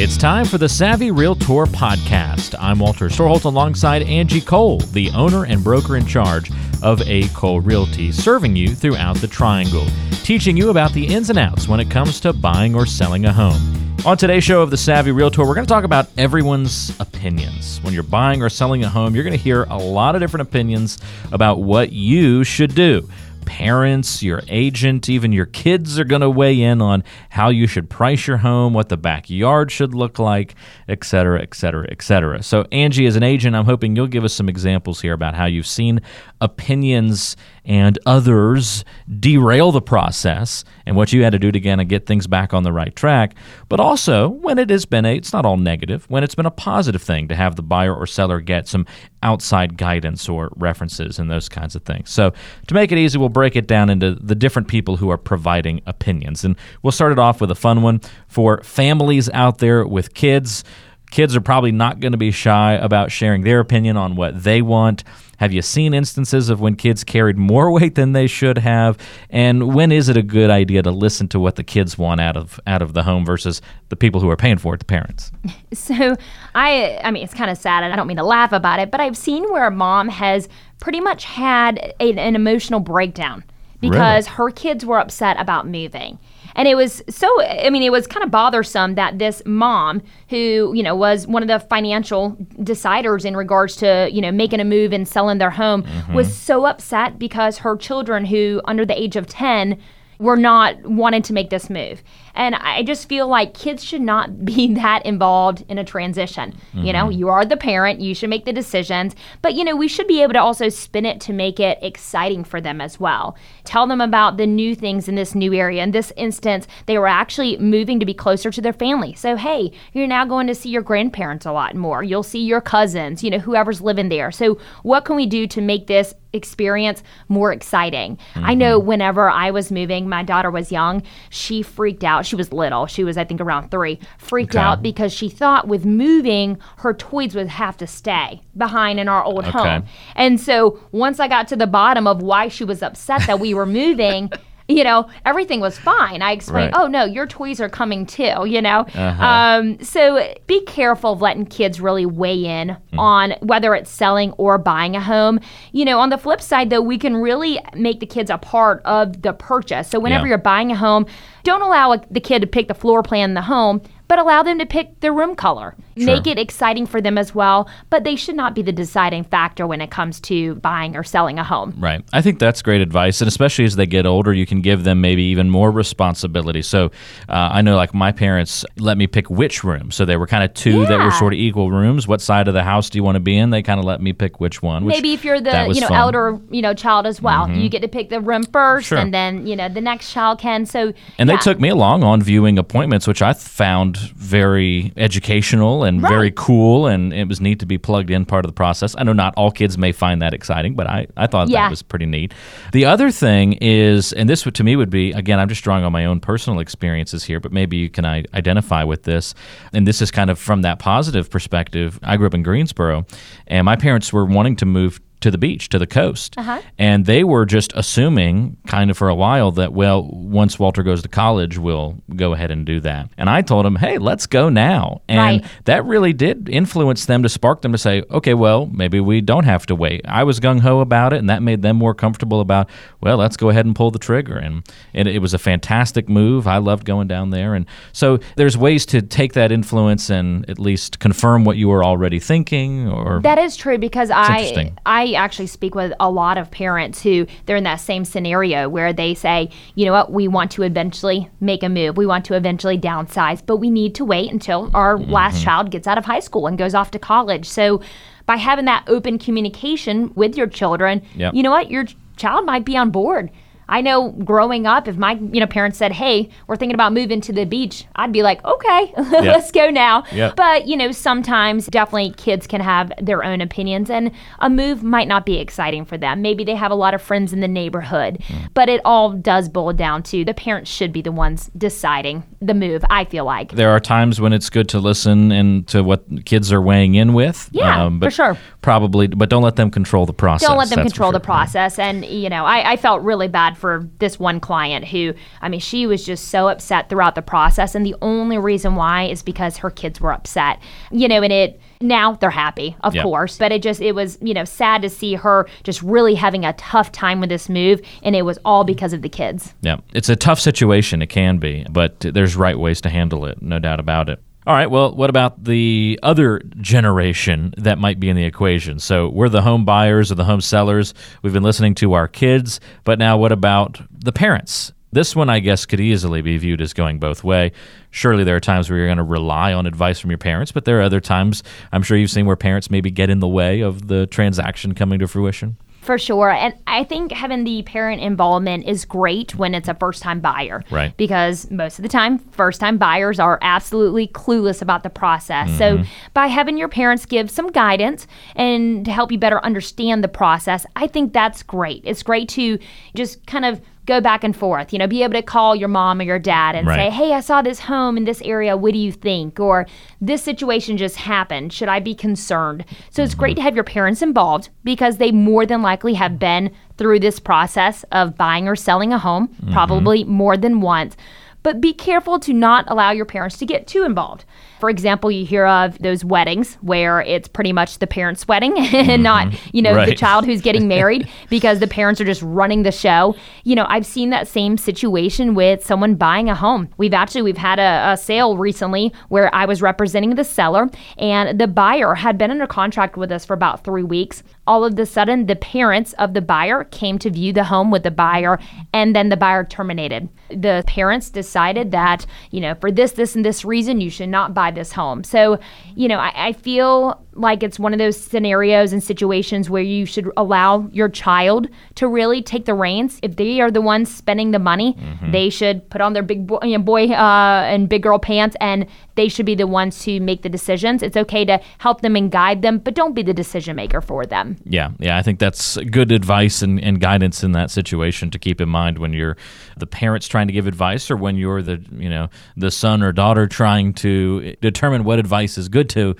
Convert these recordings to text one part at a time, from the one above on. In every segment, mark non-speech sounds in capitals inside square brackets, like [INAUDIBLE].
It's time for the Savvy Realtor podcast. I'm Walter Storholt alongside Angie Cole, the owner and broker in charge of A. Cole Realty, serving you throughout the triangle, teaching you about the ins and outs when it comes to buying or selling a home. On today's show of the Savvy Realtor, we're going to talk about everyone's opinions. When you're buying or selling a home, you're going to hear a lot of different opinions about what you should do parents, your agent, even your kids are going to weigh in on how you should price your home, what the backyard should look like, et cetera, et cetera, et cetera. So, Angie, as an agent, I'm hoping you'll give us some examples here about how you've seen opinions and others derail the process and what you had to do to kind of get things back on the right track. But also, when it has been a, it's not all negative, when it's been a positive thing to have the buyer or seller get some outside guidance or references and those kinds of things. So, to make it easy, we'll break it down into the different people who are providing opinions. And we'll start it off with a fun one for families out there with kids. Kids are probably not going to be shy about sharing their opinion on what they want. Have you seen instances of when kids carried more [LAUGHS] weight than they should have? And when is it a good idea to listen to what the kids want out of out of the home versus the people who are paying for it, the parents? [LAUGHS] So I I mean it's kind of sad and I don't mean to laugh about it, but I've seen where a mom has pretty much had a, an emotional breakdown because Really? her kids were upset about moving. And it was so, I mean, it was kind of bothersome that this mom, who, you know, was one of the financial deciders in regards to, you know, making a move and selling their home, mm-hmm. was so upset because her children, who under the age of 10, were not wanting to make this move. And I just feel like kids should not [LAUGHS] be that involved in a transition. You know, mm-hmm. you are the parent, you should make the decisions, but you know, we should be able to also spin it to make it exciting for them as well. Tell them about the new things in this new area. In this instance, they were actually moving to be closer to their family. So, hey, you're now going to see your grandparents a lot more. You'll see your cousins, you know, whoever's living there. So, what can we do to make this experience more exciting. I mm-hmm. know whenever I was moving, my daughter was young, she freaked out. She was little. She was I think around 3. Freaked Okay. out because she thought with moving her toys would have to stay behind in our old Okay. home. And so once I got to the bottom of why she was upset that we were moving, [LAUGHS] you know, everything was fine. I explained, Right. oh no, your toys are coming too, you know. Uh-huh. Um, so be careful of letting kids really weigh in Hmm. on whether it's selling or buying a home. You know, on the flip side though, we can really make the kids a part of the purchase. So whenever Yeah. you're buying a home, don't allow a, the kid to pick the floor plan in the home. But allow them to pick their room color. Make it exciting for them as well. But they should not be the deciding factor when it comes to buying or selling a home. Right. I think that's great advice. And especially as they get older, you can give them maybe even more responsibility. So uh, I know, like, my parents let me pick which room. So there were kind of two that were sort of equal rooms. What side of the house do you want to be in? They kind of let me pick which one. Which, Maybe if you're the you know fun. Mm-hmm. elder you know child as well, you get to pick the room first, Sure. and then you know the next child can. So And yeah. they took me along on viewing appointments, which I found very educational and very cool. And it was neat to be plugged in part of the process. I know not all kids may find that exciting, but I, I thought Yeah. that was pretty neat. The other thing is, and this would, to me would be, again, I'm just drawing on my own personal experiences here, but maybe you can I, identify with this. And this is kind of from that positive perspective. I grew up in Greensboro, and my parents were wanting to move to the beach, to the coast. Uh-huh. And they were just assuming, kind of for a while, that, well, once Walter goes to college, we'll go ahead and do that. And I told him, hey, let's go now. And Right. that really did influence them to spark them to say, okay, well, maybe we don't have to wait. I was gung ho about it, and that made them more comfortable about, well, let's go ahead and pull the trigger. And, and it was a fantastic move. I loved going down there. And so there's ways to take that influence and at least confirm what you were already thinking or. That is true because I. I actually speak with a lot of parents who they're in that same scenario where they say, you know what, we want to eventually make a move. We want to eventually downsize, but we need to wait until our Mm-hmm. last child gets out of high school and goes off to college. So by having that open communication with your children, Yep. you know what, your child might be on board. I know growing up, if my you know parents said, "Hey, we're thinking about moving to the beach," I'd be like, "Okay, [LAUGHS] let's go now." Yep. But you know, sometimes definitely kids can have their own opinions, and a move might not be exciting for them. Maybe they have a lot of friends in the neighborhood, but it all does boil down to the parents should be the ones deciding the move. I feel like. there are times when it's good to listen and to what kids are weighing in with. um, Yeah, but for sure. Probably, but don't let them control the process. Don't let them that's control the sure. process. And, you know, I, I felt really bad for this one client who, I mean, she was just so upset throughout the process. And the only reason why is because her kids were upset. You know, and it, now they're happy, of Yep. course, but it just, it was, you know, sad to see her just really having a tough time with this move. And it was all because of the kids. Yeah, it's a tough situation. It can be, but there's right ways to handle it, no doubt about it. All right, well, what about the other generation that might be in the equation? So we're the home buyers or the home sellers. We've been listening to our kids, but now what about the parents? This one, I guess, could easily be viewed as going both way. Surely there are times where you're going to rely on advice from your parents, but there are other times I'm sure you've seen where parents maybe get in the way of the transaction coming to fruition. For sure. And I think having the parent involvement is great when it's a first time buyer. Right. Because most of the time, first time buyers are absolutely clueless about the process. So mm-hmm. by having your parents give some guidance and to help you better understand the process, I think that's great. It's great to just kind of go back and forth, you know, be able to call your mom or your dad and Right. say, hey, I saw this home in this area. What do you think? Or this situation just happened. Should I be concerned? So it's great mm-hmm. to have your parents involved because they more than likely have been through this process of buying or selling a home, mm-hmm. probably more than once. But be careful to not allow your parents to get too involved. For example, you hear of those weddings where it's pretty much the parents' wedding [LAUGHS] and mm-hmm. not, you know, the child who's getting [LAUGHS] married because the parents are just running the show. You know, I've seen that same situation with someone buying a home. We've actually we've had a, a sale recently where I was representing the seller and the buyer had been under contract with us for about three weeks. All of a sudden, the parents of the buyer came to view the home with the buyer, and then the buyer terminated. The parents decided that, you know, for this, this, and this reason, you should not buy this home. So, you know, I, I feel like it's one of those scenarios and situations where you should allow your child to really take the reins. If they are the ones spending the money, they should put on their big boy, you know, boy uh, and big girl pants, and they should be the ones to make the decisions. It's okay to help them and guide them, but don't be the decision maker for them. Yeah, yeah, I think that's good advice and, and guidance in that situation to keep in mind when you're the parents trying to give advice or when you're the you know the son or daughter trying to determine what advice is good to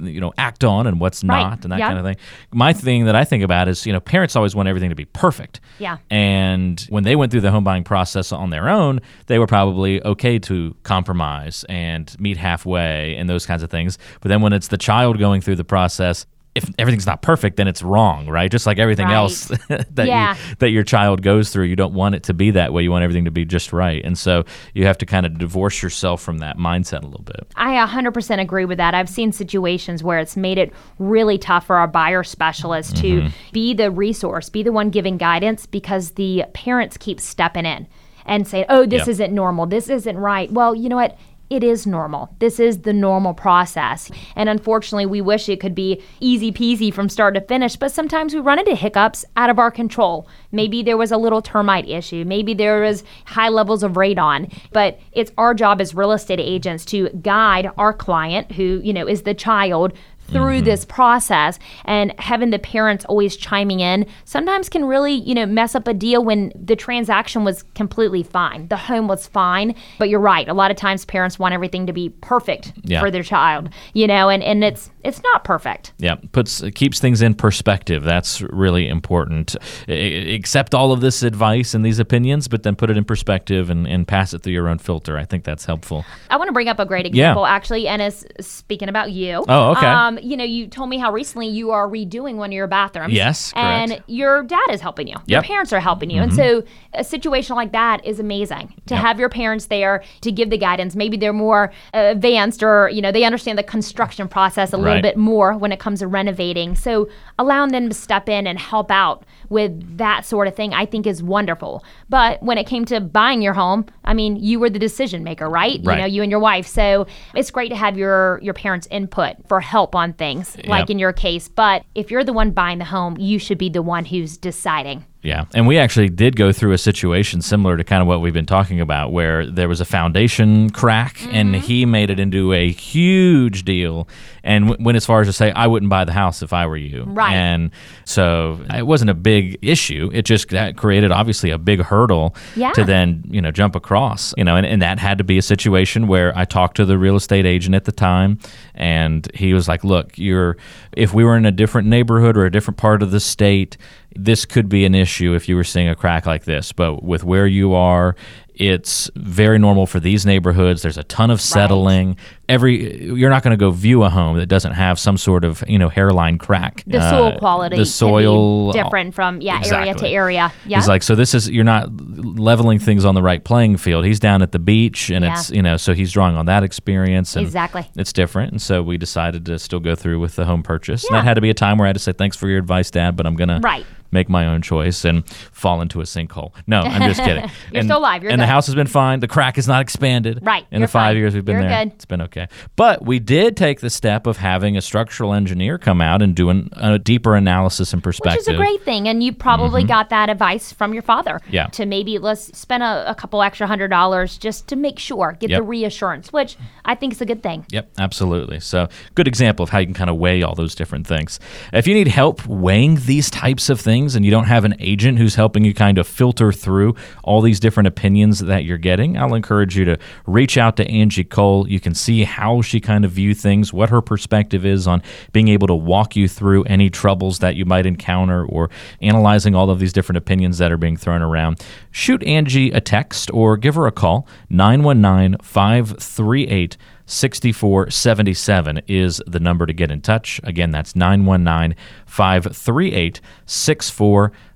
you know act on and what's Right, not and that yeah. kind of thing. My thing that I think about is you know parents always want everything to be perfect. Yeah. And when they went through the home buying process on their own, they were probably okay to compromise and meet halfway and those kinds of things. But then when it's the child going through the process, if everything's not perfect, then it's wrong, right? Just like everything Right. else [LAUGHS] that Yeah. you, that your child goes through, you don't want it to be that way. You want everything to be just right, and so you have to kind of divorce yourself from that mindset a little bit. I 100% agree with that. I've seen situations where it's made it really tough for our buyer specialist to mm-hmm. be the resource, be the one giving guidance because the parents keep stepping in and saying, oh, this Yep. isn't normal. This isn't right. Well, you know what? It is normal. This is the normal process. And unfortunately, we wish it could be easy peasy from start to finish, but sometimes we run into hiccups out of our control. Maybe there was a little termite issue. Maybe there was high levels of radon. But it's our job as real estate agents to guide our client, who, you know, is the child, through this process and having the parents always chiming in sometimes can really you know mess up a deal when the transaction was completely fine the home was fine but you're right a lot of times parents want everything to be perfect Yeah. for their child you know and and it's it's not perfect Yeah, puts keeps things in perspective. That's really important. I- accept all of this advice and these opinions, but then put it in perspective and, and pass it through your own filter. I think that's helpful. I want to bring up a great example, actually, and it's speaking about you. Oh, okay. Um, you know, you told me how recently you are redoing one of your bathrooms. Yes, correct. And your dad is helping you. Your parents are helping you. And mm-hmm. so a situation like that is amazing to Yep. have your parents there to give the guidance. Maybe they're more advanced or, you know, they understand the construction process a little Right. bit more when it comes to renovating. So allowing them to step in and help out with that sort of thing, I think is wonderful. But when it came to buying your home, I mean, you were the decision maker, right? Right. You know, you and your wife. So it's great to have your your parents' input for help on things, like in your case. But if you're the one buying the home, you should be the one who's deciding. Yeah. And we actually did go through a situation similar to kind of what we've been talking about, where there was a foundation crack and mm-hmm. he made it into a huge deal. And w- went as far as to say, I wouldn't buy the house if I were you. Right. And so uh, it wasn't a big issue. It just that created obviously a big hurdle Yeah. to then, you know, jump across, you know, and, and that had to be a situation where I talked to the real estate agent at the time and he was like, look, you're, if we were in a different neighborhood or a different part of the state, this could be an issue if you were seeing a crack like this. But with where you are, it's very normal for these neighborhoods. There's a ton of settling. Every you're not going to go view a home that doesn't have some sort of you know hairline crack. The Uh, soil quality, the soil different from yeah area to area. Yeah, He's like, so this is you're not leveling things on the right playing field. He's down at the beach, and Yeah. it's you know, so he's drawing on that experience. And Exactly. it's different, and so we decided to still go through with the home purchase. And Yeah. that had to be a time where I had to say thanks for your advice, Dad, but I'm gonna Right. make my own choice and fall into a sinkhole. No, I'm just [LAUGHS] kidding. You're and, still alive. You're and the house has been fine. The crack is not expanded. Right. In You're the five fine. years we've been You're there, good. it's been okay. But we did take the step of having a structural engineer come out and do an, a deeper analysis and perspective. which is a great thing, and you probably got that advice from your father. Mm-hmm. Yeah. To maybe let's spend a, a couple extra hundred dollars just to make sure, get Yep. the reassurance, which I think is a good thing. Yep, absolutely. So, good example of how you can kind of weigh all those different things. If you need help weighing these types of things and you don't have an agent who's helping you kind of filter through all these different opinions that you're getting, I'll encourage you to reach out to Angie Cole. You can see how she kind of view things, what her perspective is on being able to walk you through any troubles that you might encounter or analyzing all of these different opinions that are being thrown around. Shoot Angie a text or give her a call 919 538 6477 is the number to get in touch. Again, that's 919 538 6477.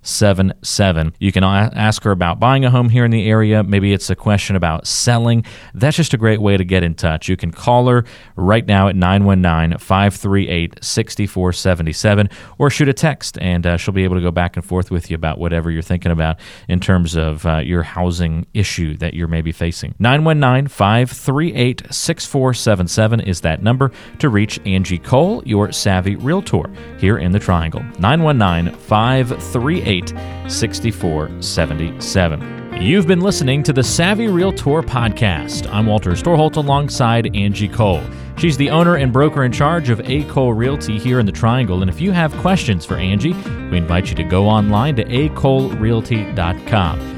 You can ask her about buying a home here in the area. Maybe it's a question about selling. That's just a great way to get in touch. You can call her right now at 919 538 6477 or shoot a text, and uh, she'll be able to go back and forth with you about whatever you're thinking about in terms of uh, your housing issue that you're maybe facing. 919 538 6477 is that number to reach Angie Cole, your savvy realtor here in the Triangle. 919 538 6477. You've been listening to the Savvy Realtor podcast. I'm Walter Storholt alongside Angie Cole. She's the owner and broker in charge of A. Cole Realty here in the Triangle. And if you have questions for Angie, we invite you to go online to acolerealty.com.